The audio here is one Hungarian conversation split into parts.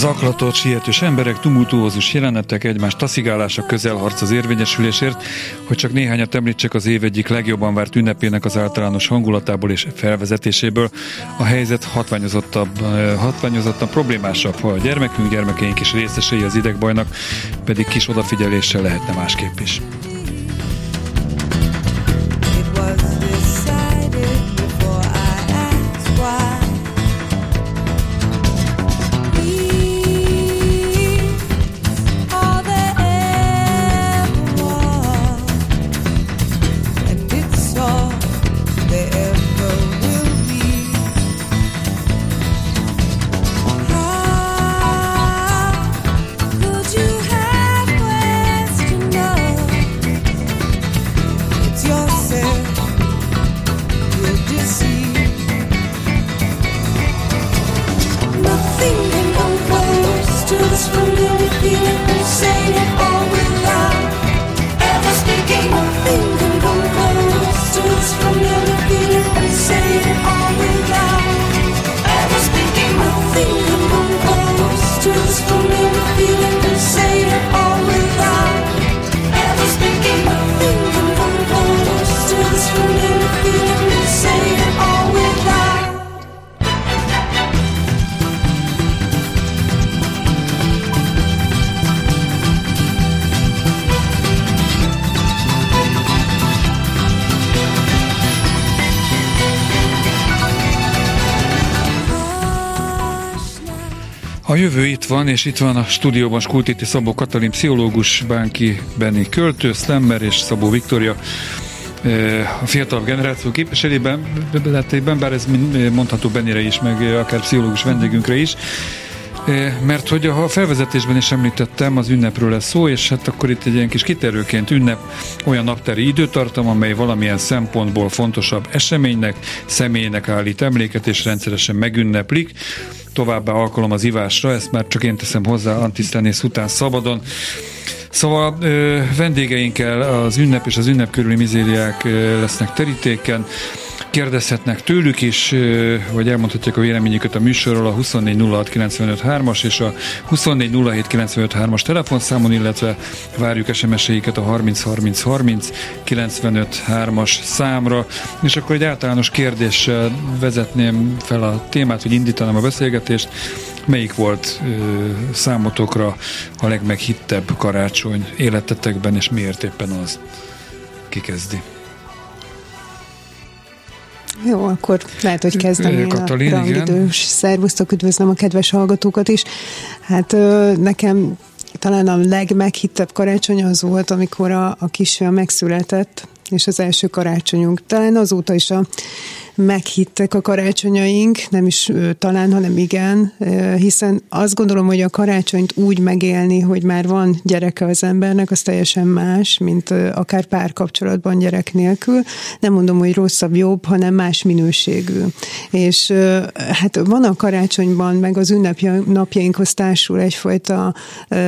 Zaklatott, sietős emberek, tumultuózus jelenetek, egymás taszigálása, közelharc az érvényesülésért, hogy csak néhányat említsek az év egyik legjobban várt ünnepének az általános hangulatából és felvezetéséből. A helyzet hatványozottabb, eh, hatványozottan problémásabb, ha a gyermekünk, gyermekeink is részesei az idegbajnak, pedig kis odafigyeléssel lehetne másképp is. A jövő itt van, és itt van a stúdióban Skultiti Szabó Katalin, pszichológus, Bánki Benni költő, Slammer és Szabó Viktória a fiatal generáció képviselében, bár ez mondható Benire is, meg akár pszichológus vendégünkre is. Mert hogy a felvezetésben is említettem, az ünnepről lesz szó, és hát akkor itt egy ilyen kis kiterőként ünnep, olyan naptári időtartam, amely valamilyen szempontból fontosabb eseménynek, személynek állít emléket, és rendszeresen megünneplik. Továbbá alkalom az ivásra, ezt már csak én teszem hozzá Antisztánész után szabadon. Szóval ö, vendégeinkkel az ünnep és az ünnep körüli mizériák ö, lesznek terítéken. Kérdezhetnek tőlük is, vagy elmondhatják a véleményüket a műsorról a 2406953-as és a 2407953-as telefonszámon, illetve várjuk SMS-eiket a 303030 953-as számra. És akkor egy általános kérdéssel vezetném fel a témát, hogy indítanám a beszélgetést. Melyik volt ö, számotokra a legmeghittebb karácsony életetekben, és miért éppen az? Ki kezdi? Jó, akkor lehet, hogy kezdem Katalin, a rangidős. Szervusztok, üdvözlöm a kedves hallgatókat is. Hát nekem talán a legmeghittebb karácsony az volt, amikor a, a kisfiam megszületett, és az első karácsonyunk. Talán azóta is a meghittek a karácsonyaink, nem is talán, hanem igen, hiszen azt gondolom, hogy a karácsonyt úgy megélni, hogy már van gyereke az embernek, az teljesen más, mint akár párkapcsolatban gyerek nélkül. Nem mondom, hogy rosszabb, jobb, hanem más minőségű. És hát van a karácsonyban, meg az ünnepnapjainkhoz társul egyfajta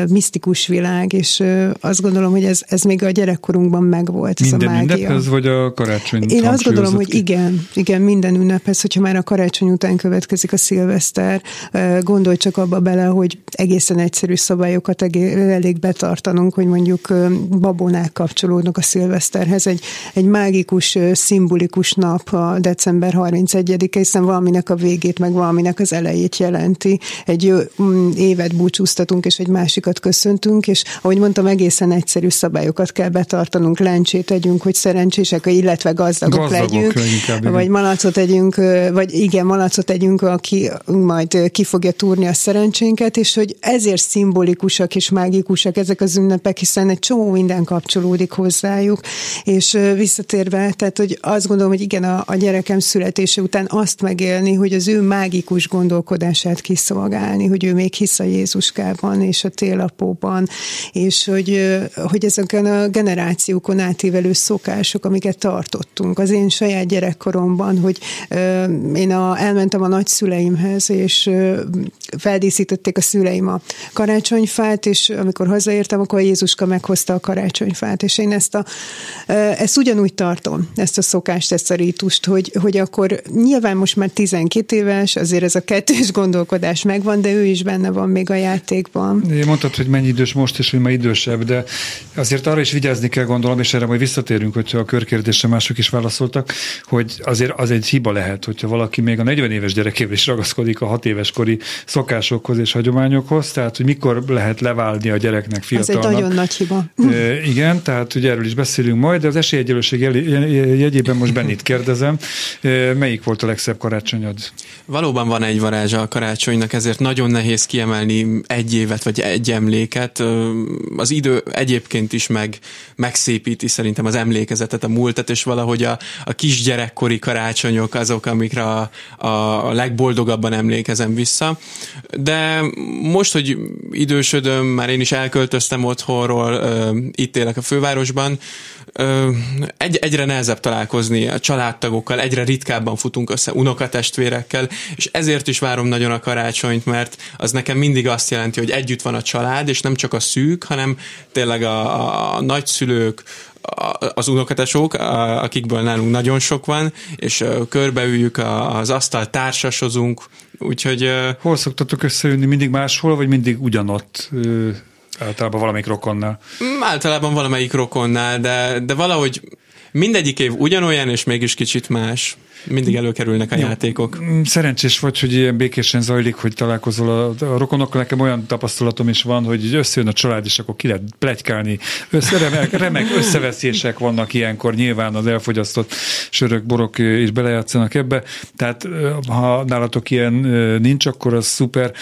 misztikus világ, és azt gondolom, hogy ez, ez még a gyerekkorunkban megvolt. Minden ez a mágia. ünnephez, vagy a karácsony Én azt gondolom, hogy igen, igen, minden ünnephez, hogyha már a karácsony után következik a szilveszter, gondolj csak abba bele, hogy egészen egyszerű szabályokat elég betartanunk, hogy mondjuk babonák kapcsolódnak a szilveszterhez. Egy, egy mágikus, szimbolikus nap a december 31-e, hiszen valaminek a végét, meg valaminek az elejét jelenti. Egy évet búcsúztatunk, és egy másikat köszöntünk, és ahogy mondtam, egészen egyszerű szabályokat kell betartanunk, lencsét tegyünk, hogy szerencsések, illetve gazdagok, gazdagok legyünk, vagy malacot együnk, vagy igen, malacot együnk, aki majd ki fogja túrni a szerencsénket, és hogy ezért szimbolikusak és mágikusak ezek az ünnepek, hiszen egy csomó minden kapcsolódik hozzájuk, és visszatérve, tehát hogy azt gondolom, hogy igen, a, a gyerekem születése után azt megélni, hogy az ő mágikus gondolkodását kiszolgálni, hogy ő még hisz a Jézuskában és a télapóban, és hogy, hogy ezeken a generációkon átívelő szokások, amiket tartottunk. Az én saját gyerekkoromban, hogy én a, elmentem a nagyszüleimhez, és feldíszítették a szüleim a karácsonyfát, és amikor hazaértem, akkor Jézuska meghozta a karácsonyfát, és én ezt, a, ezt ugyanúgy tartom, ezt a szokást, ezt a rítust, hogy, hogy akkor nyilván most már 12 éves, azért ez a kettős gondolkodás megvan, de ő is benne van még a játékban. Én mondtad, hogy mennyi idős most, és hogy ma idősebb, de azért arra is vigyázni kell gondolom, és erre majd visszatérünk, hogyha a körkérdésre mások is válaszoltak, hogy azért az egy hiba lehet, hogyha valaki még a 40 éves gyerekével is ragaszkodik a 6 éves kori szokásokhoz és hagyományokhoz, tehát hogy mikor lehet leválni a gyereknek fiatalnak. Ez egy nagyon nagy hiba. E, igen, tehát ugye erről is beszélünk majd, de az esélyegyelőség jegyében most Bennit kérdezem, e, melyik volt a legszebb karácsonyod? Valóban van egy varázsa a karácsonynak, ezért nagyon nehéz kiemelni egy évet vagy egy emléket. Az idő egyébként is meg, megszépíti szerintem az emlékezetet, a múltat, és valahogy a, a kisgyerekkori karácsonyok azok, amikre a, a legboldogabban emlékezem vissza. De most, hogy idősödöm, már én is elköltöztem otthonról, itt élek a fővárosban, egy, egyre nehezebb találkozni a családtagokkal, egyre ritkábban futunk össze unokatestvérekkel, és ezért is várom nagyon a karácsonyt, mert az nekem mindig azt jelenti, hogy együtt van a család, és nem csak a szűk, hanem tényleg a, a nagyszülők, az unokatesók, akikből nálunk nagyon sok van, és körbeüljük az asztal, társasozunk, úgyhogy... Hol szoktatok összejönni? Mindig máshol, vagy mindig ugyanott? Általában valamelyik rokonnál. Mm, általában valamelyik rokonnál, de, de valahogy mindegyik év ugyanolyan, és mégis kicsit más mindig előkerülnek a Jó. játékok. Mm, szerencsés vagy, hogy ilyen békésen zajlik, hogy találkozol a, a rokonokkal. Nekem olyan tapasztalatom is van, hogy összejön a család, és akkor ki lehet plegykálni. Össze, remek, remek összeveszések vannak ilyenkor, nyilván az elfogyasztott sörök, borok is belejátszanak ebbe. Tehát ha nálatok ilyen nincs, akkor az szuper.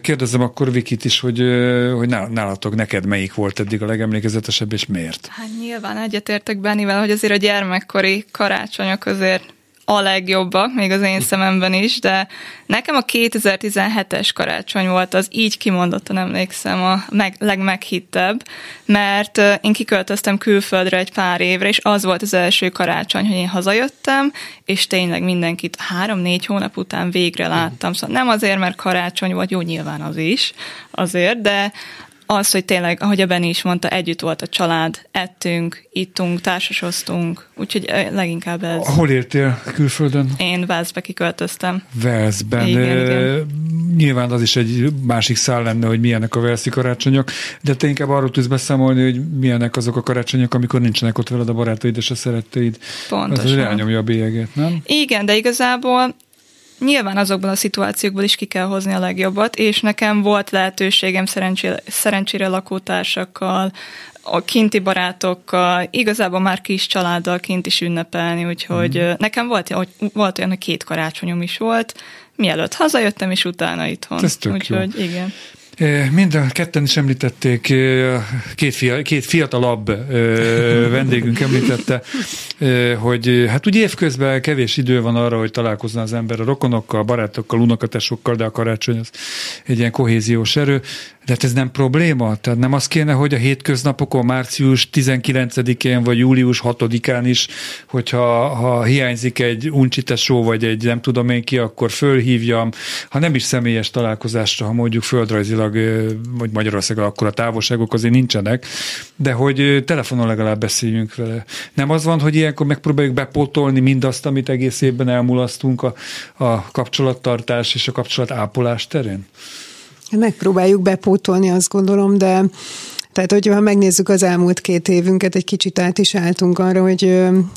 Kérdezem akkor Vikit is, hogy, hogy nálatok neked melyik volt eddig a legemlékezetesebb, és miért? Hát nyilván egyetértek Bennivel, hogy azért a gyermekkori karácsonyok azért a legjobbak, még az én szememben is, de nekem a 2017-es karácsony volt az így kimondottan emlékszem a meg, legmeghittebb, mert én kiköltöztem külföldre egy pár évre, és az volt az első karácsony, hogy én hazajöttem, és tényleg mindenkit három-négy hónap után végre láttam. Szóval nem azért, mert karácsony volt, jó, nyilván az is, azért, de az, hogy tényleg, ahogy a Benni is mondta, együtt volt a család, ettünk, ittunk, társasoztunk, úgyhogy leginkább ez. Hol értél külföldön? Én Velszbe kiköltöztem. Velszben. Igen, igen. Nyilván az is egy másik szál lenne, hogy milyenek a Velszi karácsonyok, de te inkább arról tudsz beszámolni, hogy milyenek azok a karácsonyok, amikor nincsenek ott veled a barátaid és a szeretteid. Pontosan. Az elnyomja a bélyeget, nem? Igen, de igazából nyilván azokban a szituációkból is ki kell hozni a legjobbat, és nekem volt lehetőségem szerencsére, szerencsére lakótársakkal, a kinti barátokkal, igazából már kis családdal kint is ünnepelni, úgyhogy mm. nekem volt, volt olyan, hogy két karácsonyom is volt, mielőtt hazajöttem, és utána itthon. Ez tök úgyhogy jó. igen. Mind a ketten is említették, két, fia, két fiatalabb vendégünk említette, hogy hát ugye évközben kevés idő van arra, hogy találkozna az ember a rokonokkal, barátokkal, unokatesokkal, de a karácsony az egy ilyen kohéziós erő. De hát ez nem probléma? Tehát nem az kéne, hogy a hétköznapokon, március 19-én vagy július 6-án is, hogyha ha hiányzik egy uncsitesó, vagy egy nem tudom én ki, akkor fölhívjam, ha nem is személyes találkozásra, ha mondjuk földrajzilag, vagy Magyarországon akkor a távolságok azért nincsenek, de hogy telefonon legalább beszéljünk vele. Nem az van, hogy ilyenkor megpróbáljuk bepótolni mindazt, amit egész évben elmulasztunk a, a kapcsolattartás és a kapcsolatápolás terén? Megpróbáljuk bepótolni, azt gondolom, de Tehát, hogyha megnézzük az elmúlt két évünket, egy kicsit át is álltunk arra, hogy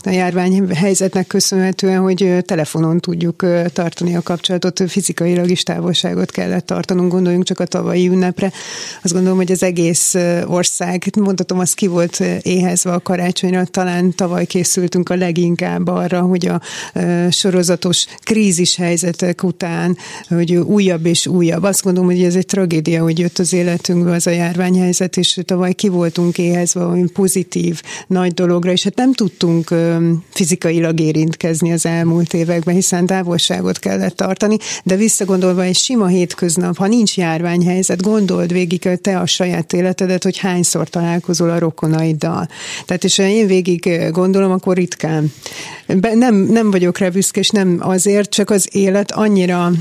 a járvány helyzetnek köszönhetően, hogy telefonon tudjuk tartani a kapcsolatot, fizikailag is távolságot kellett tartanunk, gondoljunk csak a tavalyi ünnepre. Azt gondolom, hogy az egész ország, mondhatom, az ki volt éhezve a karácsonyra, talán tavaly készültünk a leginkább arra, hogy a sorozatos krízis helyzetek után, hogy újabb és újabb. Azt gondolom, hogy ez egy tragédia, hogy jött az életünkbe az a járványhelyzet, és tavaly ki voltunk éhezve valami pozitív nagy dologra, és hát nem tudtunk fizikailag érintkezni az elmúlt években, hiszen távolságot kellett tartani, de visszagondolva egy sima hétköznap, ha nincs járványhelyzet, gondold végig te a saját életedet, hogy hányszor találkozol a rokonaiddal. Tehát és ha én végig gondolom, akkor ritkán. Nem, nem vagyok rá és nem azért, csak az élet annyira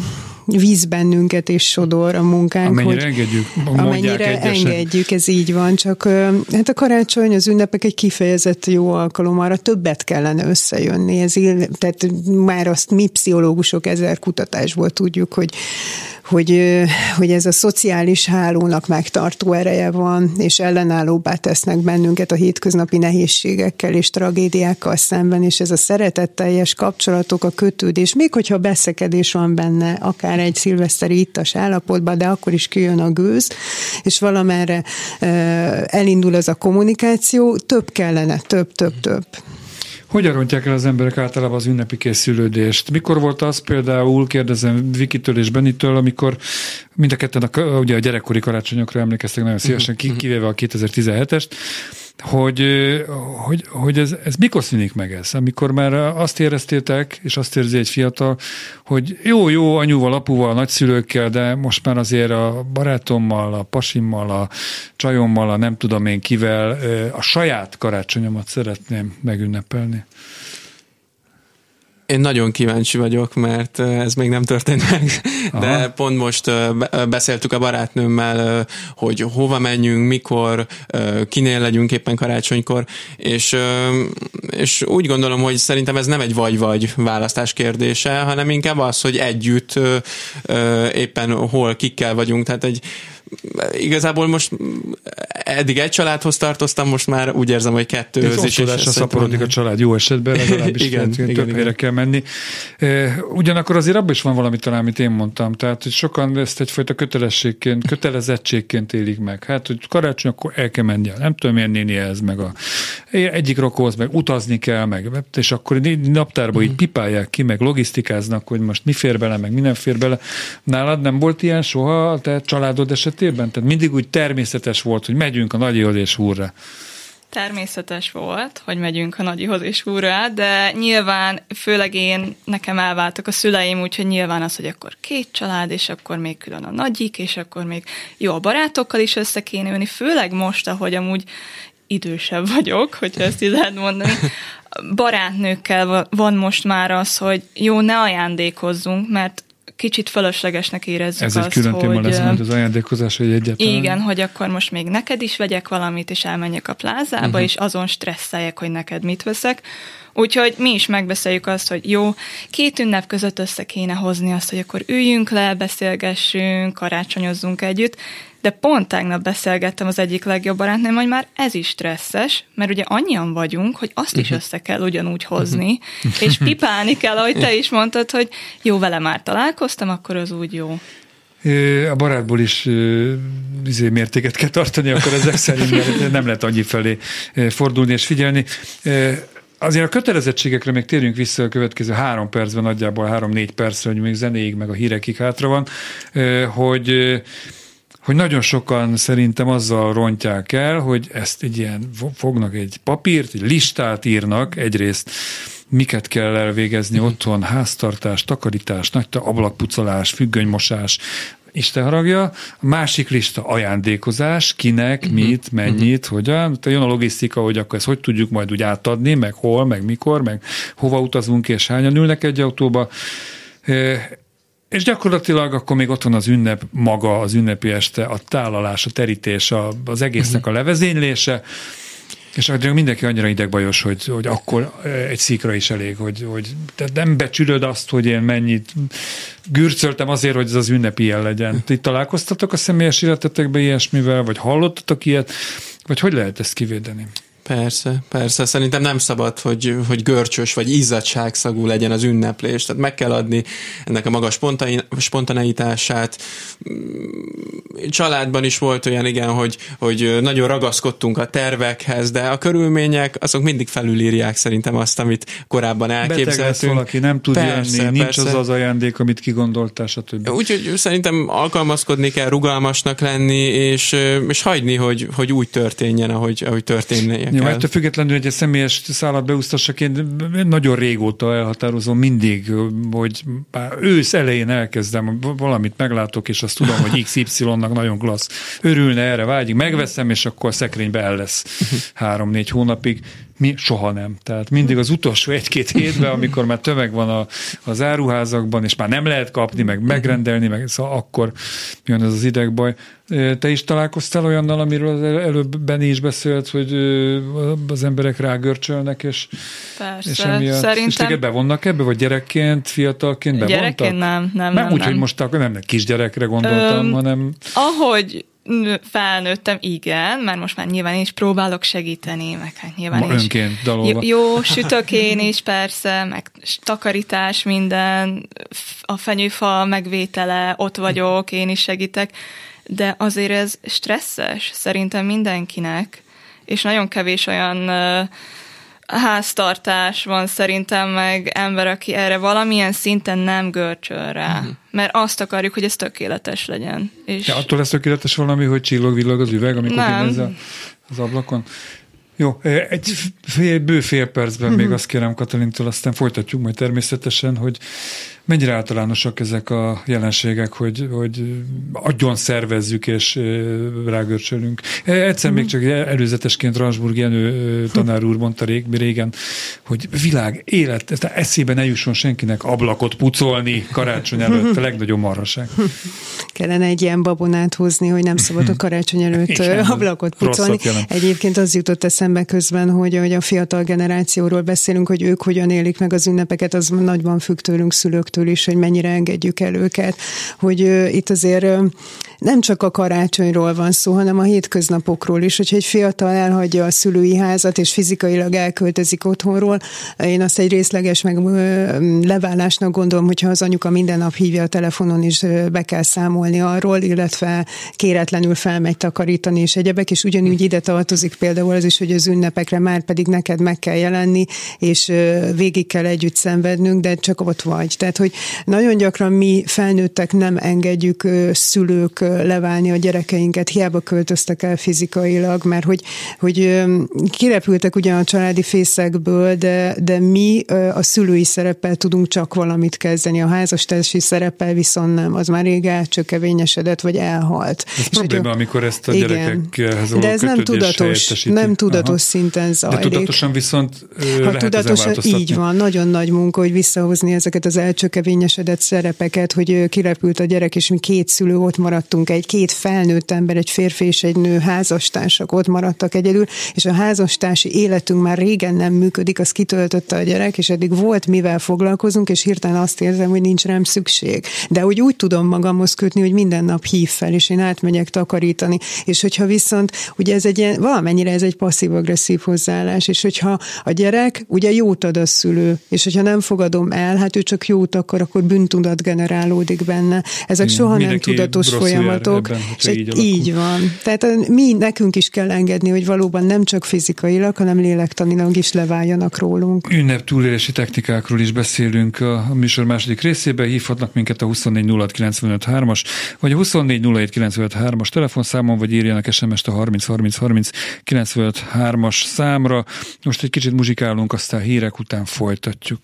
víz bennünket és sodor a munkánk. Amennyire hogy, engedjük. Amennyire egyesen. engedjük, ez így van, csak hát a karácsony, az ünnepek egy kifejezett jó alkalom, arra többet kellene összejönni. Ez, tehát már azt mi pszichológusok ezer kutatásból tudjuk, hogy hogy, hogy ez a szociális hálónak megtartó ereje van, és ellenállóbbá tesznek bennünket a hétköznapi nehézségekkel és tragédiákkal szemben, és ez a szeretetteljes kapcsolatok, a kötődés, még hogyha beszekedés van benne, akár egy szilveszteri ittas állapotban, de akkor is kijön a gőz, és valamerre elindul az a kommunikáció, több kellene, több, több, több. Hogyan rontják el az emberek általában az ünnepi készülődést? Mikor volt az például, kérdezem Vikitől és Benitől, amikor mind a ketten a, ugye a gyerekkori karácsonyokra emlékeztek nagyon szívesen, uh-huh. kivéve a 2017-est, hogy, hogy, hogy ez, ez mikor szűnik meg ez? Amikor már azt éreztétek, és azt érzi egy fiatal, hogy jó, jó, anyuval, apuval, nagyszülőkkel, de most már azért a barátommal, a pasimmal, a csajommal, a nem tudom én kivel, a saját karácsonyomat szeretném megünnepelni. Én nagyon kíváncsi vagyok, mert ez még nem történt meg, Aha. de pont most beszéltük a barátnőmmel, hogy hova menjünk, mikor, kinél legyünk éppen karácsonykor, és, és úgy gondolom, hogy szerintem ez nem egy vagy-vagy választás kérdése, hanem inkább az, hogy együtt éppen hol, kikkel vagyunk, tehát egy igazából most eddig egy családhoz tartoztam, most már úgy érzem, hogy kettőhöz is. És szaporodik a család jó esetben, legalábbis igen, igen, több igen. kell menni. Ugyanakkor azért abban is van valami talán, amit én mondtam, tehát hogy sokan ezt egyfajta kötelességként, kötelezettségként élik meg. Hát, hogy karácsony, akkor el kell menni, nem tudom, milyen nénihez, meg a egyik rokóhoz, meg utazni kell, meg, és akkor naptárba uh-huh. így mhm. pipálják ki, meg logisztikáznak, hogy most mi fér bele, meg minden fér bele. Nálad nem volt ilyen soha, te családod esetében esetében? Tehát mindig úgy természetes volt, hogy megyünk a nagyihoz és húrra. Természetes volt, hogy megyünk a nagyihoz és húrra, de nyilván, főleg én, nekem elváltak a szüleim, úgyhogy nyilván az, hogy akkor két család, és akkor még külön a nagyik, és akkor még jó a barátokkal is össze kéne jönni, főleg most, ahogy amúgy idősebb vagyok, hogyha ezt így lehet mondani. Barátnőkkel van most már az, hogy jó, ne ajándékozzunk, mert kicsit fölöslegesnek érezzük Ez azt, egy külön téma lesz majd az ajándékozás, hogy egyáltalán. Igen, hogy akkor most még neked is vegyek valamit, és elmenjek a plázába, uh-huh. és azon stresszeljek, hogy neked mit veszek. Úgyhogy mi is megbeszéljük azt, hogy jó, két ünnep között össze kéne hozni azt, hogy akkor üljünk le, beszélgessünk, karácsonyozzunk együtt, de pont tegnap beszélgettem az egyik legjobb barátnőm, hogy már ez is stresszes, mert ugye annyian vagyunk, hogy azt is mhm. össze kell ugyanúgy hozni, mhm. és pipálni kell, ahogy te is mondtad, hogy jó, vele már találkoztam, akkor az úgy jó. A barátból is izé, mértéket kell tartani, akkor ezek szerint nem lehet annyi felé fordulni és figyelni. Azért a kötelezettségekre még térjünk vissza a következő három percben, nagyjából három-négy percre, hogy még zenéig, meg a hírekig hátra van, hogy hogy nagyon sokan szerintem azzal rontják el, hogy ezt egy ilyen, fognak egy papírt, egy listát írnak, egyrészt miket kell elvégezni uh-huh. otthon, háztartás, takarítás, nagy ablakpucolás, függönymosás, Isten haragja. A másik lista ajándékozás, kinek, uh-huh. mit, mennyit, uh-huh. hogyan. Tehát jön a logisztika, hogy akkor ezt hogy tudjuk majd úgy átadni, meg hol, meg mikor, meg hova utazunk, és hányan ülnek egy autóba. És gyakorlatilag akkor még ott van az ünnep maga, az ünnepi este, a tálalás, a terítés, az egésznek a levezénylése, És addig mindenki annyira idegbajos, hogy, hogy akkor egy szikra is elég, hogy, hogy te nem becsülöd azt, hogy én mennyit gürcöltem azért, hogy ez az ünnepi ilyen legyen. Ti találkoztatok a személyes életetekbe ilyesmivel, vagy hallottatok ilyet, vagy hogy lehet ezt kivédeni? Persze, persze. Szerintem nem szabad, hogy, hogy görcsös vagy izzadságszagú legyen az ünneplés. Tehát meg kell adni ennek a magas spontaneitását. Családban is volt olyan, igen, hogy, hogy nagyon ragaszkodtunk a tervekhez, de a körülmények azok mindig felülírják szerintem azt, amit korábban elképzeltünk. Beteg lesz valaki, nem tud persze, jönni, nincs persze. az az ajándék, amit kigondoltál, stb. Úgyhogy szerintem alkalmazkodni kell, rugalmasnak lenni, és, és hagyni, hogy, hogy úgy történjen, ahogy, ahogy történnie jó, ettől függetlenül, hogy egy személyes szállat beúsztassak, én nagyon régóta elhatározom mindig, hogy ősz elején elkezdem, valamit meglátok, és azt tudom, hogy XY-nak nagyon klassz. Örülne erre, vágyik, megveszem, és akkor szekrénybe el lesz három-négy hónapig. Mi soha nem. Tehát mindig az utolsó egy-két hétben, amikor már tömeg van a, az áruházakban, és már nem lehet kapni, meg megrendelni, meg szóval akkor jön ez az idegbaj. Te is találkoztál olyannal, amiről az előbb Benni is beszélt, hogy az emberek rágörcsölnek, és, Persze, és emiatt, szerintem... És téged bevonnak ebbe, vagy gyerekként, fiatalként bevontak? Gyerekként nem, nem, nem. Nem úgy, nem. hogy most nem kisgyerekre gondoltam, Öm, hanem... Ahogy felnőttem, igen, mert most már nyilván is próbálok segíteni, meg hát nyilván Ma is. önként dalolva. Jó, sütök én is persze, meg takarítás minden, a fenyőfa megvétele, ott vagyok, én is segítek, de azért ez stresszes szerintem mindenkinek, és nagyon kevés olyan háztartás van szerintem, meg ember, aki erre valamilyen szinten nem görcsöl rá. Uh-huh. Mert azt akarjuk, hogy ez tökéletes legyen. És... Ja, attól lesz tökéletes valami, hogy csillog-villog az üveg, amikor kinéz az ablakon? Jó, egy fél, bő fél percben uh-huh. még mhm. azt kérem Katalintól, aztán folytatjuk majd természetesen, hogy mennyire általánosak ezek a jelenségek, hogy, hogy agyon szervezzük és rágörcsölünk. Egyszer még mhm. csak előzetesként Ransburg Jenő tanár úr mondta rég, régen, hogy világ, élet, eszébe ne jusson senkinek ablakot pucolni karácsony előtt, a legnagyobb marhaság. Kellene egy ilyen babonát hozni, hogy nem szabad a karácsony előtt Igen, ablakot pucolni. Egyébként az jutott eszembe közben, hogy, hogy a fiatal generációról beszélünk, hogy ők hogyan élik meg az ünnepeket, az nagyban függ tőlünk szülőktől attól is, hogy mennyire engedjük el őket, hogy itt azért nem csak a karácsonyról van szó, hanem a hétköznapokról is, hogyha egy fiatal elhagyja a szülői házat, és fizikailag elköltözik otthonról, én azt egy részleges meg leválásnak gondolom, hogyha az anyuka minden nap hívja a telefonon, és be kell számolni arról, illetve kéretlenül felmegy takarítani, és egyebek, és ugyanúgy ide tartozik például az is, hogy az ünnepekre már pedig neked meg kell jelenni, és végig kell együtt szenvednünk, de csak ott vagy. Tehát, hogy nagyon gyakran mi felnőttek nem engedjük szülők leválni a gyerekeinket, hiába költöztek el fizikailag, mert hogy, hogy kirepültek ugyan a családi fészekből, de, de mi a szülői szereppel tudunk csak valamit kezdeni, a házastársi szereppel viszont nem, az már rég elcsökevényesedett, vagy elhalt. Ez és probléma, hogy, amikor ezt a igen, gyerekekhez De ez nem tudatos, nem tudatos Aha. szinten zajlik. De tudatosan viszont ha lehet tudatosan így van, nagyon nagy munka, hogy visszahozni ezeket az elcsökevényesedett szerepeket, hogy kirepült a gyerek, és mi két szülő ott maradtunk egy két felnőtt ember, egy férfi és egy nő házastársak ott maradtak egyedül, és a házastársi életünk már régen nem működik, az kitöltötte a gyerek, és eddig volt mivel foglalkozunk, és hirtelen azt érzem, hogy nincs rám szükség. De úgy úgy tudom magamhoz kötni, hogy minden nap hív fel, és én átmegyek takarítani. És hogyha viszont, ugye ez egy ilyen, valamennyire ez egy passzív-agresszív hozzáállás, és hogyha a gyerek ugye jót ad a szülő, és hogyha nem fogadom el, hát ő csak jót akar, akkor bűntudat generálódik benne. Ezek Igen, soha nem tudatos folyamatok. Ebben, és így, így van. Tehát mi nekünk is kell engedni, hogy valóban nem csak fizikailag, hanem lélektanilag is leváljanak rólunk. Ünnep túlélési technikákról is beszélünk a műsor második részében. Hívhatnak minket a 2406953-as, vagy a 2407953-as telefonszámon, vagy írjanak SMS-t a 303030 953-as számra. Most egy kicsit muzsikálunk, aztán hírek után folytatjuk.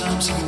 sometimes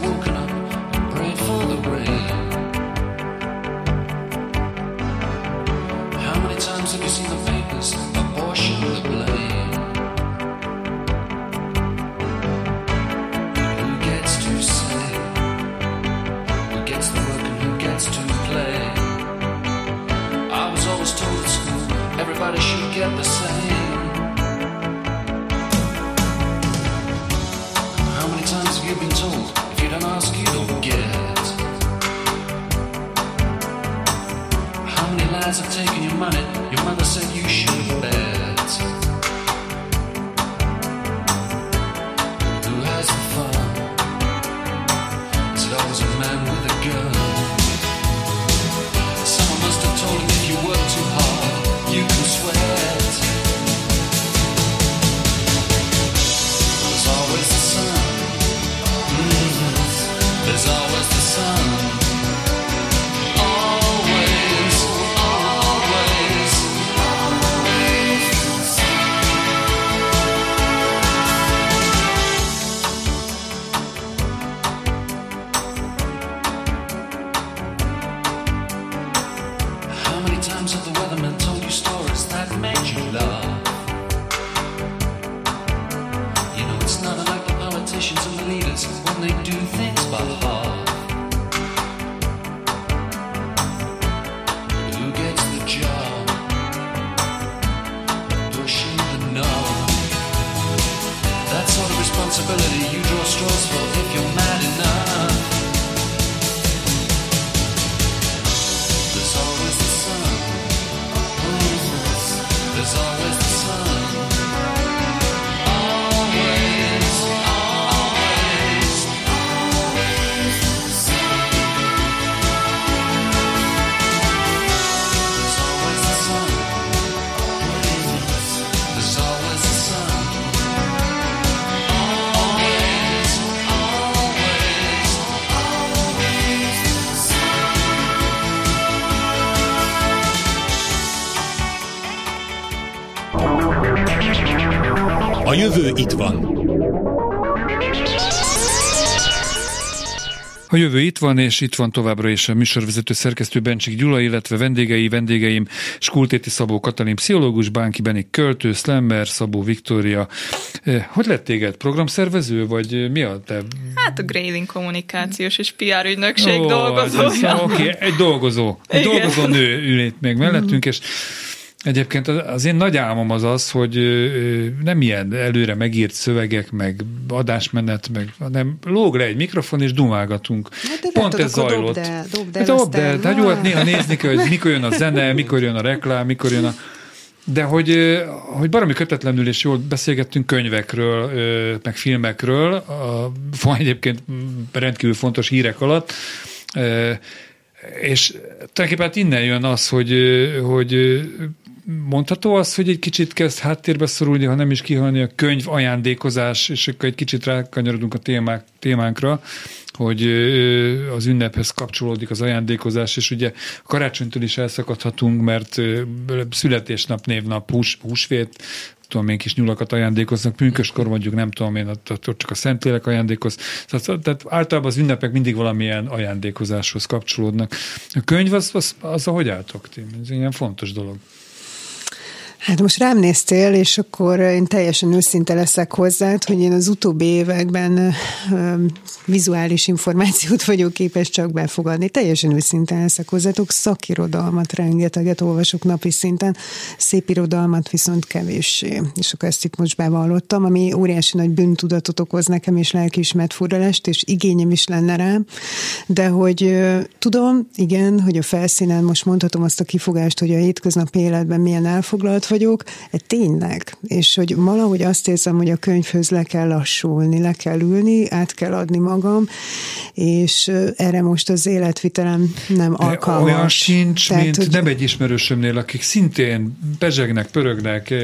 itt van. A jövő itt van, és itt van továbbra is a műsorvezető szerkesztő Bencsik Gyula, illetve vendégei, vendégeim Skultéti Szabó Katalin, pszichológus, Bánki Benik költő, Slammer, Szabó Viktória. Eh, Hogy lett téged? Programszervező, vagy mi a te? Hát a grading kommunikációs és PR ügynökség dolgozója. ez- Oké, egy dolgozó. Egy Igen. dolgozó nő ül itt még mellettünk, és Egyébként az én nagy álmom az az, hogy nem ilyen előre megírt szövegek, meg adásmenet, meg, hanem lóg le egy mikrofon, és dumálgatunk. Hát Pont ez zajlott. dobd el, dobd Hát el, dobd el, aztán- hát jó, hát néha nézni kell, hogy mikor jön a zene, mikor jön a reklám, mikor jön a... De hogy, hogy baromi kötetlenül és jól beszélgettünk könyvekről, meg filmekről, a, van egyébként rendkívül fontos hírek alatt, és tulajdonképpen hát innen jön az, hogy, hogy mondható az, hogy egy kicsit kezd háttérbe szorulni, ha nem is kihalni a könyv ajándékozás, és akkor egy kicsit rákanyarodunk a témák, témánkra, hogy az ünnephez kapcsolódik az ajándékozás, és ugye karácsonytól is elszakadhatunk, mert születésnap, névnap, hús, húsvét, tudom én, kis nyulakat ajándékoznak, pünköskor mondjuk, nem tudom én, ott csak a Szentlélek ajándékoz. Tehát, tehát általában az ünnepek mindig valamilyen ajándékozáshoz kapcsolódnak. A könyv az, az, az ahogy álltok ti? Ez egy ilyen fontos dolog. Hát most rám néztél, és akkor én teljesen őszinte leszek hozzád, hogy én az utóbbi években vizuális információt vagyok képes csak befogadni. Teljesen őszinte leszek hozzátok, szakirodalmat rengeteget olvasok napi szinten, szép irodalmat viszont kevéssé. És akkor ezt itt most bevallottam, ami óriási nagy bűntudatot okoz nekem, és lelkiismert furdalást, és igényem is lenne rám, de hogy tudom, igen, hogy a felszínen most mondhatom azt a kifogást, hogy a hétköznapi életben milyen elfoglalt vagyok, de tényleg, és hogy valahogy azt érzem, hogy a könyvhöz le kell lassulni, le kell ülni, át kell adni magam, és erre most az életvitelem nem alkalmas. olyan sincs, Tehát, mint hogy- nem egy ismerősömnél, akik szintén pezsegnek, pörögnek,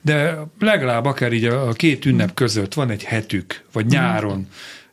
de legalább akár így a a két ünnep között van egy hetük, vagy nyáron,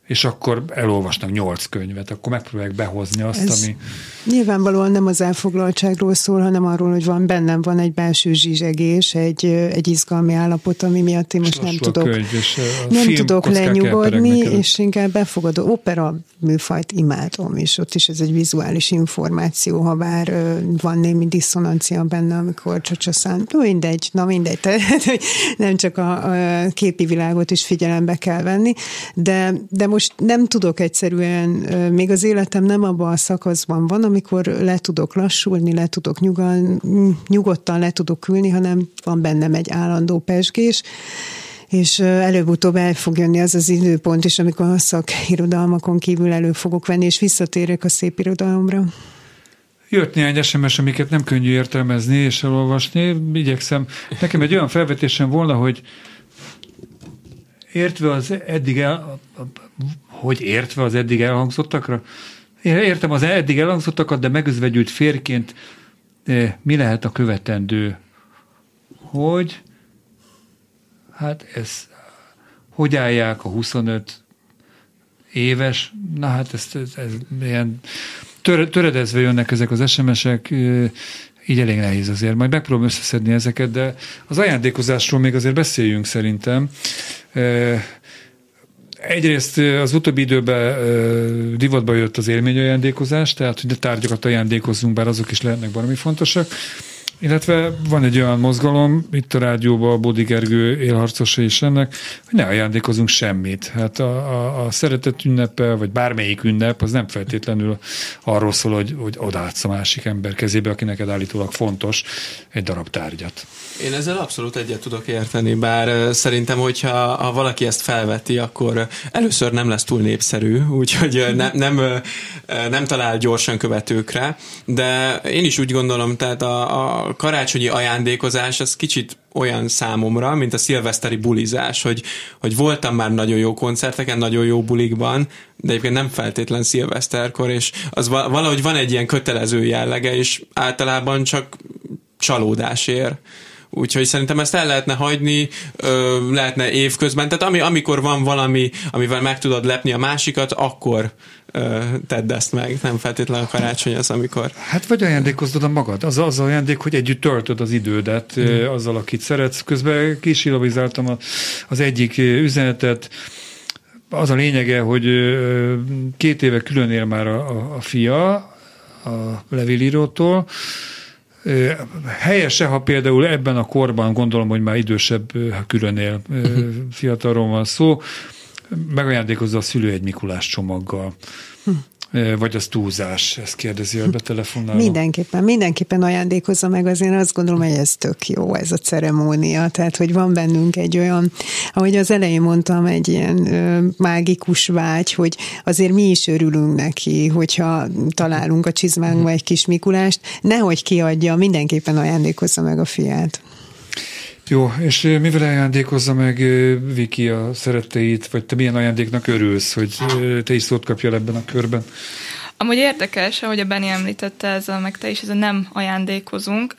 és akkor elolvasnak nyolc könyvet, akkor megpróbálják behozni azt, Ez ami... nyilvánvalóan nem az elfoglaltságról szól, hanem arról, hogy van bennem van egy belső zsizsegés, egy, egy izgalmi állapot, ami miatt én most nem tudok, könyv, és nem tudok lenyugodni, és inkább befogadó opera műfajt imádom, és ott is ez egy vizuális információ, ha bár van némi diszonancia benne, amikor csacsaszán, no, mindegy, na mindegy, tehát nem csak a, a képi világot is figyelembe kell venni, de, de most most nem tudok egyszerűen, még az életem nem abban a szakaszban van, amikor le tudok lassulni, le tudok nyugal, nyugodtan le tudok ülni, hanem van bennem egy állandó pesgés, és előbb-utóbb el fog jönni az az időpont is, amikor a szakirodalmakon kívül elő fogok venni, és visszatérek a szép irodalomra. Jött néhány SMS, amiket nem könnyű értelmezni és elolvasni. Igyekszem. Nekem egy olyan felvetésem volna, hogy értve az eddig el, hogy értve az eddig elhangzottakra? Értem az eddig elhangzottakat, de megözvegyült férként mi lehet a követendő? Hogy hát ez hogy állják a 25 éves, na hát ez, ez, ez ilyen tör, töredezve jönnek ezek az SMS-ek, így elég nehéz azért. Majd megpróbálom összeszedni ezeket, de az ajándékozásról még azért beszéljünk szerintem. Egyrészt az utóbbi időben divatba jött az élményajándékozás, tehát hogy a tárgyakat ajándékozzunk, bár azok is lehetnek valami fontosak. Illetve van egy olyan mozgalom, itt a rádióban a Bodi Gergő élharcosa is ennek, hogy ne ajándékozunk semmit. Hát a, a, a szeretet ünnepe, vagy bármelyik ünnep, az nem feltétlenül arról szól, hogy, hogy odaadsz a másik ember kezébe, aki neked állítólag fontos, egy darab tárgyat. Én ezzel abszolút egyet tudok érteni, bár szerintem, hogyha ha valaki ezt felveti, akkor először nem lesz túl népszerű, úgyhogy ne, nem, nem talál gyorsan követőkre, de én is úgy gondolom, tehát a, a karácsonyi ajándékozás az kicsit olyan számomra, mint a szilveszteri bulizás, hogy, hogy voltam már nagyon jó koncerteken, nagyon jó bulikban, de egyébként nem feltétlen szilveszterkor, és az valahogy van egy ilyen kötelező jellege, és általában csak csalódás ér. Úgyhogy szerintem ezt el lehetne hagyni, ö, lehetne évközben. Tehát ami, amikor van valami, amivel meg tudod lepni a másikat, akkor ö, tedd ezt meg. Nem feltétlenül a karácsony az, amikor. Hát vagy ajándékozod a magad. Az az ajándék, hogy együtt töltöd az idődet hmm. azzal, akit szeretsz. Közben kisilabizáltam az egyik üzenetet, az a lényege, hogy két éve külön él már a, a, a fia a levélírótól, Helyese, ha például ebben a korban, gondolom, hogy már idősebb, ha külön él fiatalról van szó, megajándékozza a szülő egy Mikulás csomaggal. Vagy az túlzás, ezt kérdezi a betelefonáló. Mindenképpen, mindenképpen ajándékozza meg, azért azt gondolom, hogy ez tök jó, ez a ceremónia, tehát, hogy van bennünk egy olyan, ahogy az elején mondtam, egy ilyen ö, mágikus vágy, hogy azért mi is örülünk neki, hogyha találunk a csizmánkba egy kis Mikulást, nehogy kiadja, mindenképpen ajándékozza meg a fiát. Jó, és mivel ajándékozza meg Viki a szeretteit, vagy te milyen ajándéknak örülsz, hogy te is szót kapjál ebben a körben? Amúgy érdekes, ahogy a Benni említette ezzel, meg te is, ez a nem ajándékozunk.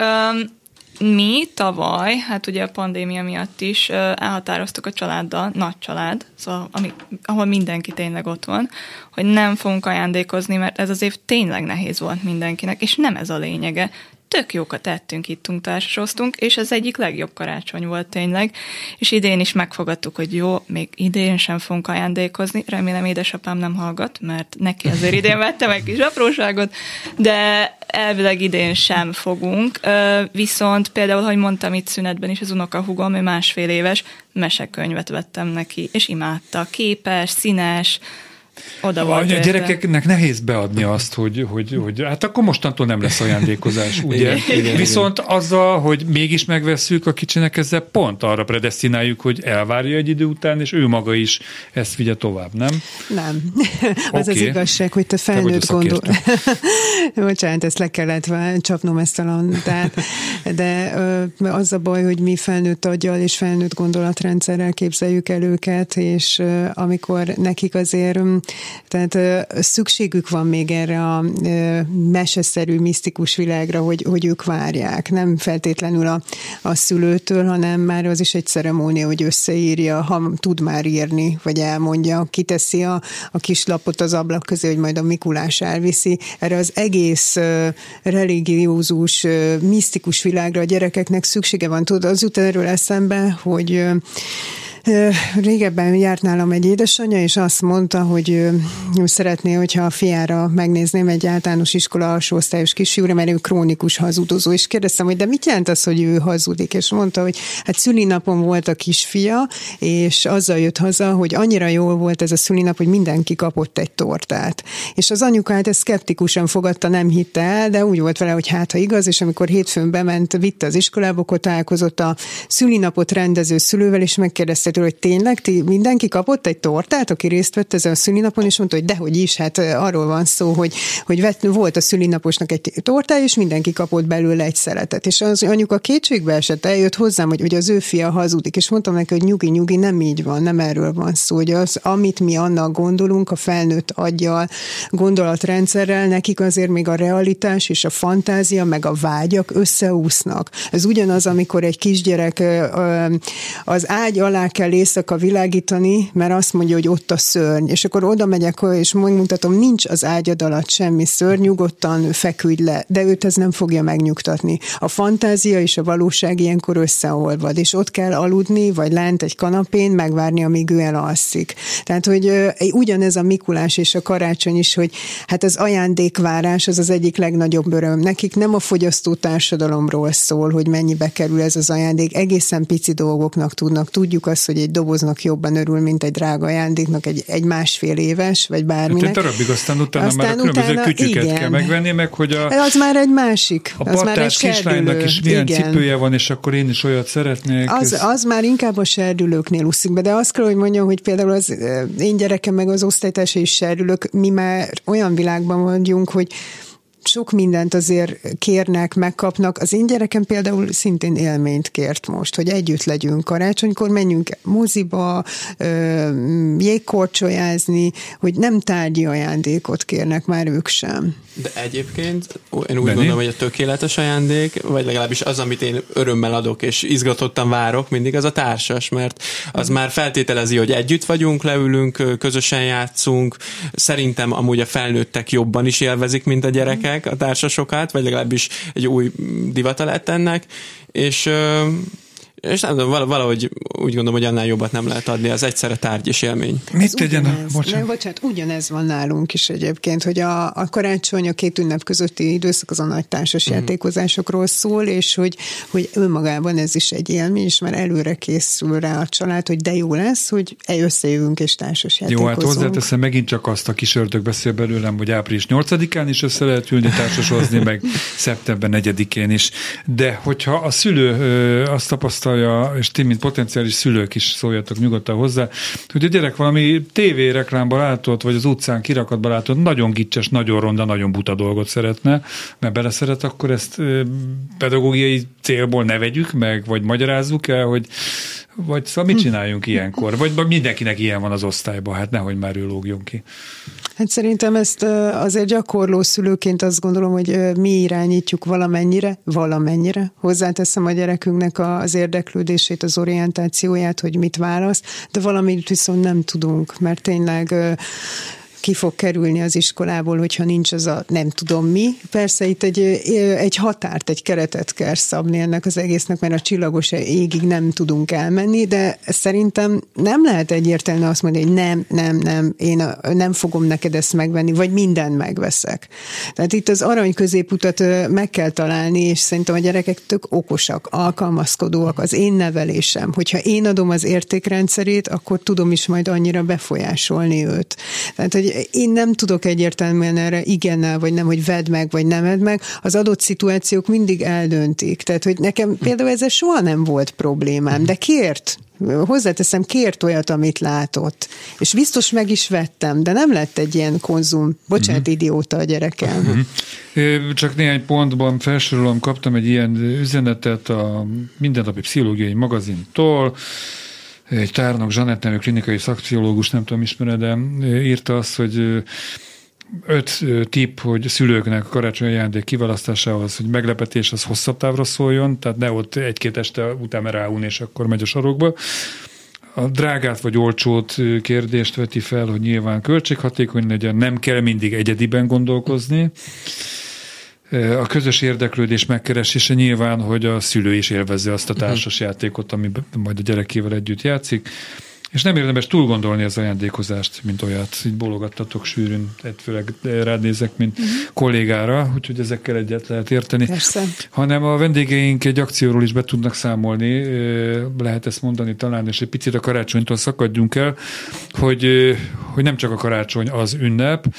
Mi tavaly, hát ugye a pandémia miatt is elhatároztuk a családdal, nagy család, szóval ami, ahol mindenki tényleg ott van, hogy nem fogunk ajándékozni, mert ez az év tényleg nehéz volt mindenkinek, és nem ez a lényege tök jókat ettünk, ittunk, társasoztunk, és ez egyik legjobb karácsony volt tényleg, és idén is megfogadtuk, hogy jó, még idén sem fogunk ajándékozni, remélem édesapám nem hallgat, mert neki azért idén vettem egy kis apróságot, de elvileg idén sem fogunk, viszont például, hogy mondtam itt szünetben is, az unokahugom, ő másfél éves, mesekönyvet vettem neki, és imádta, képes, színes, oda volt. A gyerekeknek nehéz beadni azt, hogy, hogy, hogy hát akkor mostantól nem lesz ajándékozás, ugye? Igen, igen, Viszont igen. azzal, hogy mégis megveszünk a kicsinek, ezzel pont arra predestináljuk, hogy elvárja egy idő után, és ő maga is ezt vigye tovább, nem? Nem. az okay. az igazság, hogy te felnőtt gondol... Bocsánat, ezt le kellett csapnom ezt a landát, de az a baj, hogy mi felnőtt aggyal és felnőtt gondolatrendszerrel képzeljük el őket, és amikor nekik azért tehát szükségük van még erre a meseszerű, misztikus világra, hogy, hogy ők várják. Nem feltétlenül a, a szülőtől, hanem már az is egy ceremónia, hogy összeírja, ha tud már írni, vagy elmondja, kiteszi a, a kis lapot az ablak közé, hogy majd a Mikulás elviszi. Erre az egész religiózus, misztikus világra a gyerekeknek szüksége van. Tudod, az jut erről eszembe, hogy Régebben járt nálam egy édesanyja, és azt mondta, hogy ő, szeretné, hogyha a fiára megnézném egy általános iskola alsó osztályos kisfiúra, mert ő krónikus hazudozó, és kérdeztem, hogy de mit jelent az, hogy ő hazudik? És mondta, hogy hát szülinapon volt a kisfia, és azzal jött haza, hogy annyira jól volt ez a szülinap, hogy mindenki kapott egy tortát. És az anyuka hát ezt szkeptikusan fogadta, nem hitte el, de úgy volt vele, hogy hát ha igaz, és amikor hétfőn bement, vitte az iskolába, találkozott a szülinapot rendező szülővel, és megkérdezte tőle, hogy tényleg ti, mindenki kapott egy tortát, aki részt vett ezen a szülinapon, és mondta, hogy dehogy is, hát arról van szó, hogy, hogy vett, volt a szülinaposnak egy tortája, és mindenki kapott belőle egy szeretet. És az anyuka kétségbe esett, eljött hozzám, hogy, hogy az ő fia hazudik, és mondtam neki, hogy nyugi, nyugi, nem így van, nem erről van szó, hogy az, amit mi annak gondolunk, a felnőtt aggyal, gondolatrendszerrel, nekik azért még a realitás és a fantázia, meg a vágyak összeúsznak. Ez ugyanaz, amikor egy kisgyerek az ágy alá kell éjszaka világítani, mert azt mondja, hogy ott a szörny, és akkor oda megyek, és megmutatom, nincs az ágyad alatt semmi szörny, nyugodtan feküdj le, de őt ez nem fogja megnyugtatni. A fantázia és a valóság ilyenkor összeolvad, és ott kell aludni, vagy lent egy kanapén, megvárni, amíg ő elalszik. Tehát, hogy ugyanez a Mikulás és a karácsony is, hogy hát az ajándékvárás az az egyik legnagyobb öröm. Nekik nem a fogyasztó társadalomról szól, hogy mennyibe kerül ez az ajándék, egészen pici dolgoknak tudnak. Tudjuk azt, hogy egy doboznak jobban örül, mint egy drága ajándéknak, egy, egy másfél éves, vagy bárminek. Hát darabig, aztán utána aztán már a különböző utána, kütyüket igen. kell megvenni, meg hogy a... Az már egy másik. A az már egy kislánynak is milyen igen. cipője van, és akkor én is olyat szeretnék. Az, ez... az már inkább a serdülőknél úszik be, de azt kell, hogy mondjam, hogy például az én gyerekem meg az osztálytársa is serdülők, mi már olyan világban vagyunk, hogy sok mindent azért kérnek, megkapnak. Az én gyerekem például szintén élményt kért most, hogy együtt legyünk karácsonykor, menjünk moziba, jégkorcsolyázni, hogy nem tárgyi ajándékot kérnek már ők sem. De egyébként én úgy Benni? gondolom, hogy a tökéletes ajándék, vagy legalábbis az, amit én örömmel adok és izgatottan várok, mindig az a társas, mert az már feltételezi, hogy együtt vagyunk, leülünk, közösen játszunk. Szerintem amúgy a felnőttek jobban is élvezik, mint a gyerekek a társasokat, vagy legalábbis egy új divata lett ennek, és és nem tudom, valahogy úgy gondolom, hogy annál jobbat nem lehet adni, az egyszerre tárgy és élmény. Mit tegyen? Ugyanez, bocsánat. Nem, bocsánat, ugyanez van nálunk is egyébként, hogy a, a karácsony, a két ünnep közötti időszak az a nagy társas mm. játékozásokról szól, és hogy, hogy önmagában ez is egy élmény, és már előre készül rá a család, hogy de jó lesz, hogy összejövünk és társas játékozunk. Jó, hát hozzáteszem megint csak azt a kis ördög beszél belőlem, hogy április 8-án is össze lehet ülni társasozni, meg szeptember 4-én is. De hogyha a szülő azt tapasztal, tapasztalja, és ti, mint potenciális szülők is szóljatok nyugodtan hozzá, hogy a gyerek valami tévéreklámban látott, vagy az utcán kirakatban látott, nagyon gicses, nagyon ronda, nagyon buta dolgot szeretne, mert beleszeret, akkor ezt pedagógiai célból ne vegyük meg, vagy magyarázzuk el, hogy vagy szóval mit csináljunk ilyenkor? Vagy mindenkinek ilyen van az osztályban, hát nehogy már ő lógjon ki. Hát szerintem ezt azért gyakorló szülőként azt gondolom, hogy mi irányítjuk valamennyire, valamennyire. Hozzáteszem a gyerekünknek az érdeklődését, az orientációját, hogy mit választ, de valamit viszont nem tudunk, mert tényleg ki fog kerülni az iskolából, hogyha nincs az a nem tudom mi. Persze itt egy, egy határt, egy keretet kell szabni ennek az egésznek, mert a csillagos égig nem tudunk elmenni, de szerintem nem lehet egyértelműen azt mondani, hogy nem, nem, nem, én nem fogom neked ezt megvenni, vagy mindent megveszek. Tehát itt az arany középutat meg kell találni, és szerintem a gyerekek tök okosak, alkalmazkodóak, az én nevelésem. Hogyha én adom az értékrendszerét, akkor tudom is majd annyira befolyásolni őt. Tehát, hogy én nem tudok egyértelműen erre igennel, vagy nem, hogy vedd meg, vagy nem vedd meg. Az adott szituációk mindig eldöntik. Tehát, hogy nekem például ezzel soha nem volt problémám, de kért, hozzáteszem, kért olyat, amit látott. És biztos meg is vettem, de nem lett egy ilyen konzum, bocsánat, uh-huh. idióta a gyerekem. Uh-huh. Csak néhány pontban felsorolom, kaptam egy ilyen üzenetet a mindennapi pszichológiai magazintól, egy tárnok, Zsanett nevű klinikai szakpszichológus, nem tudom, ismered, de írta azt, hogy öt tip, hogy szülőknek a karácsonyi ajándék kiválasztásához, hogy meglepetés az hosszabb távra szóljon, tehát ne ott egy-két este után ráulni, és akkor megy a sarokba. A drágát vagy olcsót kérdést veti fel, hogy nyilván költséghatékony legyen, nem kell mindig egyediben gondolkozni a közös érdeklődés megkeresése nyilván, hogy a szülő is élvezze azt a társas játékot, amiben majd a gyerekével együtt játszik. És nem érdemes túl gondolni az ajándékozást, mint olyat. Így bólogattatok sűrűn, főleg rád nézek, mint uh-huh. kollégára, úgyhogy ezekkel egyet lehet érteni. Persze. Hanem a vendégeink egy akcióról is be tudnak számolni, lehet ezt mondani talán, és egy picit a karácsonytól szakadjunk el, hogy, hogy nem csak a karácsony az ünnep,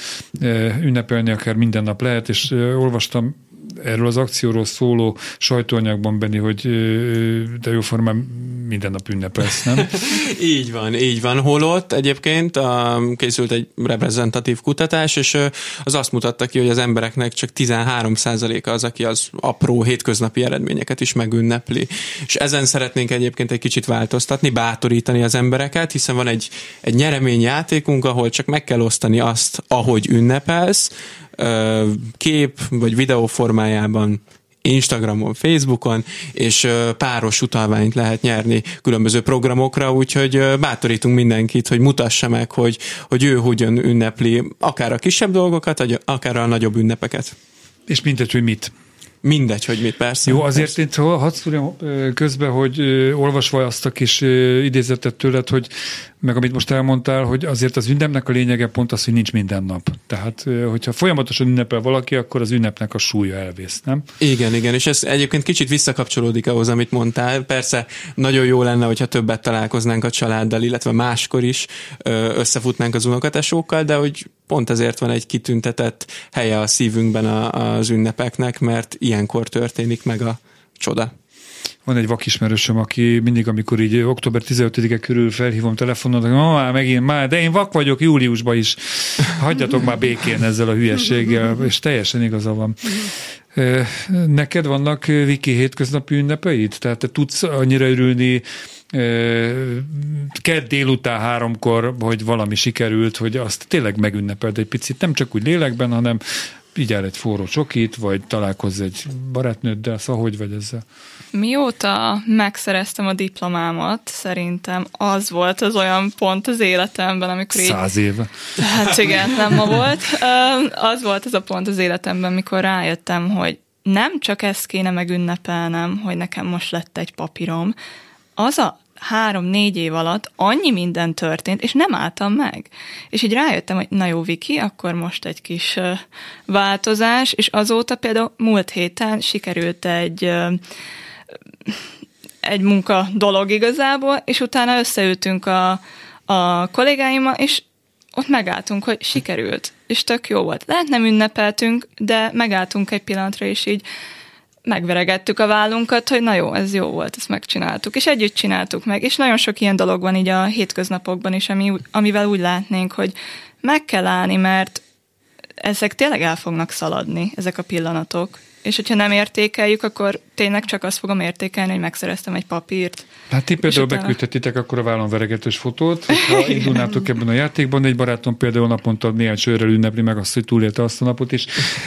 ünnepelni akár minden nap lehet, és olvastam erről az akcióról szóló sajtóanyagban, Benni, hogy de jó formán minden nap ünnepelsz, nem? így van, így van. Holott egyébként készült egy reprezentatív kutatás, és az azt mutatta ki, hogy az embereknek csak 13%-a az, aki az apró hétköznapi eredményeket is megünnepli. És ezen szeretnénk egyébként egy kicsit változtatni, bátorítani az embereket, hiszen van egy, egy nyereményjátékunk, ahol csak meg kell osztani azt, ahogy ünnepelsz, kép vagy videó formájában Instagramon, Facebookon, és páros utalványt lehet nyerni különböző programokra, úgyhogy bátorítunk mindenkit, hogy mutassa meg, hogy, hogy ő hogyan ünnepli akár a kisebb dolgokat, akár a nagyobb ünnepeket. És mindegy, hogy mit. Mindegy, hogy mit persze. Jó, azért persze. én hadd szúrjam közben, hogy olvasva azt a kis idézetet tőled, hogy meg amit most elmondtál, hogy azért az ünnepnek a lényege pont az, hogy nincs minden nap. Tehát, hogyha folyamatosan ünnepel valaki, akkor az ünnepnek a súlya elvész, nem? Igen, igen, és ez egyébként kicsit visszakapcsolódik ahhoz, amit mondtál. Persze nagyon jó lenne, hogyha többet találkoznánk a családdal, illetve máskor is összefutnánk az unokatesókkal, de hogy pont ezért van egy kitüntetett helye a szívünkben az ünnepeknek, mert ilyenkor történik meg a csoda. Van egy vakismerősöm, aki mindig, amikor így október 15-e körül felhívom telefonon, hogy már megint, már, de én vak vagyok júliusban is. Hagyjatok már békén ezzel a hülyességgel, és teljesen igaza van. Neked vannak, Viki, hétköznapi ünnepeid? Tehát te tudsz annyira örülni kedd délután háromkor, hogy valami sikerült, hogy azt tényleg megünnepeld egy picit, nem csak úgy lélekben, hanem vigyál egy forró csokit, vagy találkozz egy barátnőddel, szóval hogy vagy ezzel? Mióta megszereztem a diplomámat, szerintem az volt az olyan pont az életemben, amikor így... Száz éve. Hát igen, nem ma volt. Az volt az a pont az életemben, mikor rájöttem, hogy nem csak ezt kéne megünnepelnem, hogy nekem most lett egy papírom, az a három-négy év alatt annyi minden történt, és nem álltam meg. És így rájöttem, hogy na jó, Viki, akkor most egy kis változás, és azóta például múlt héten sikerült egy egy munka dolog igazából, és utána összeültünk a, a kollégáimmal, és ott megálltunk, hogy sikerült, és tök jó volt. Lehet nem ünnepeltünk, de megálltunk egy pillanatra, és így megveregettük a vállunkat, hogy na jó, ez jó volt, ezt megcsináltuk, és együtt csináltuk meg, és nagyon sok ilyen dolog van így a hétköznapokban is, ami, amivel úgy látnénk, hogy meg kell állni, mert ezek tényleg el fognak szaladni, ezek a pillanatok, és hogyha nem értékeljük, akkor tényleg csak azt fogom értékelni, hogy megszereztem egy papírt. Hát ti például utána... beküldhetitek akkor a vállon veregetős fotót, ha indulnátok ebben a játékban, egy barátom például naponta néhány sörrel ünnepli meg azt, hogy túlélte azt a napot is.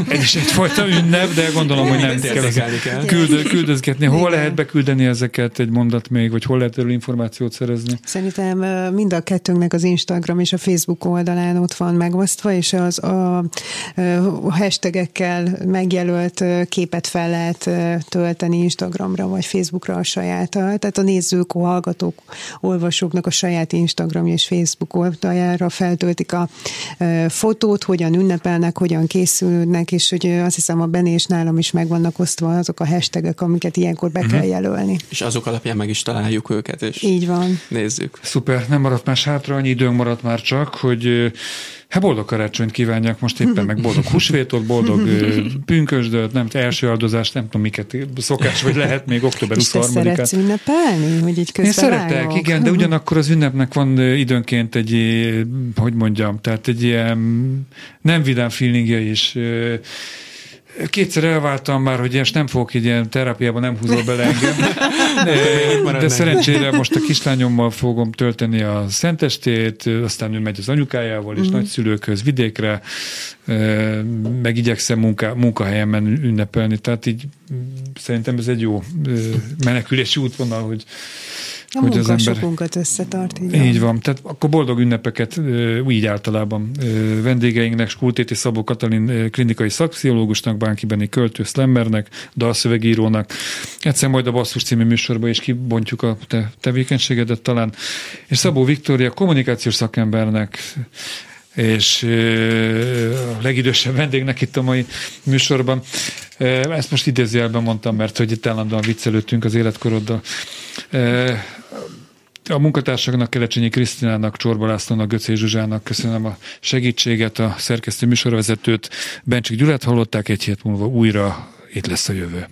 Ez is egyfajta ünnep, de gondolom, hogy nem kell, kell. Küldö, küldözgetni. Hol lehet beküldeni ezeket egy mondat még, vagy hol lehet erről információt szerezni? Szerintem mind a kettőnknek az Instagram és a Facebook oldalán ott van megosztva, és az a, a hashtagekkel megjelölt képet fel lehet tölteni Instagramra vagy Facebookra a saját, tehát a nézők, a hallgatók, olvasóknak a saját Instagram és Facebook oldaljára feltöltik a fotót, hogyan ünnepelnek, hogyan készülnek, és hogy azt hiszem a Bené és nálam is meg vannak osztva azok a hashtagek, amiket ilyenkor be uh-huh. kell jelölni. És azok alapján meg is találjuk őket, és Így van. nézzük. Szuper, nem maradt más hátra, annyi időnk maradt már csak, hogy Hát boldog karácsonyt kívánják most éppen, meg boldog húsvétot, boldog pünkösdöt, nem első áldozást, nem tudom miket szokás, vagy lehet még október 23-án. És szeretsz ünnepelni, hogy így Én szeretek, igen, de ugyanakkor az ünnepnek van időnként egy, hogy mondjam, tehát egy ilyen nem vidám feelingje is Kétszer elváltam már, hogy ezt nem fogok így ilyen terápiában nem húzol bele engem. De, de szerencsére most a kislányommal fogom tölteni a szentestét, aztán ő megy az anyukájával és mm. nagyszülőkhöz vidékre, meg igyekszem munka, munkahelyemen ünnepelni, tehát így szerintem ez egy jó menekülési útvonal, hogy A hogy az ember sokunkat összetart. Így, így van. Tehát akkor boldog ünnepeket úgy általában vendégeinknek, Skultéti Szabó Katalin klinikai szakpszichológusnak, Bánki Benni költő szlemmernek, dalszövegírónak. Egyszer majd a Basszus című műsorban is kibontjuk a te tevékenységedet talán. És Szabó Viktória kommunikációs szakembernek, és a legidősebb vendégnek itt a mai műsorban. Ezt most idézőjelben mondtam, mert hogy itt állandóan viccelődtünk az életkoroddal. A munkatársaknak, Kelecsényi Krisztinának, Csorba Lászlónak, Göcé Zsuzsának köszönöm a segítséget, a szerkesztő műsorvezetőt. Bencsik Gyulát hallották, egy hét múlva újra itt lesz a jövő.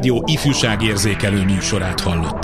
Klubrádió ifjúságérzékelő műsorát hallották.